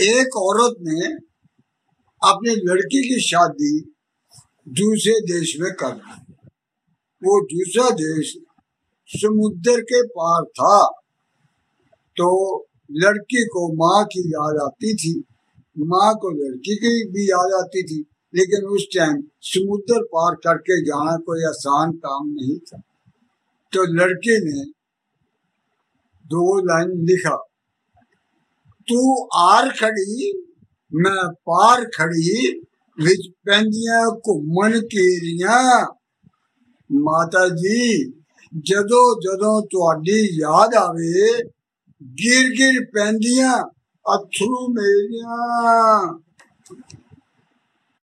एक औरत ने अपनी लड़की की शादी दूसरे देश में कर दी वो दूसरा देश समुद्र के पार था तो लड़की को माँ की याद आती थी। माँ को लड़की की भी याद आती थी, लेकिन उस टाइम समुद्र पार करके जाना कोई आसान काम नहीं था। तो लड़के ने दो लाइन लिखा ਤੂੰ ਆਰ ਖੜੀ, ਮੈਂ ਪਾਰ ਖੜੀ, ਵਿੱਚ ਪੈਂਦੀਆਂ ਘੁੰਮਣ ਕੇਰੀਆਂ ਮਾਤਾ ਜੀ, ਜਦੋਂ ਜਦੋਂ ਤੁਹਾਡੀ ਯਾਦ ਆਵੇ ਗਿਰ ਗਿਰ ਪੈਂਦੀਆਂ ਅਥਰੂ ਮੇਰੀਆਂ।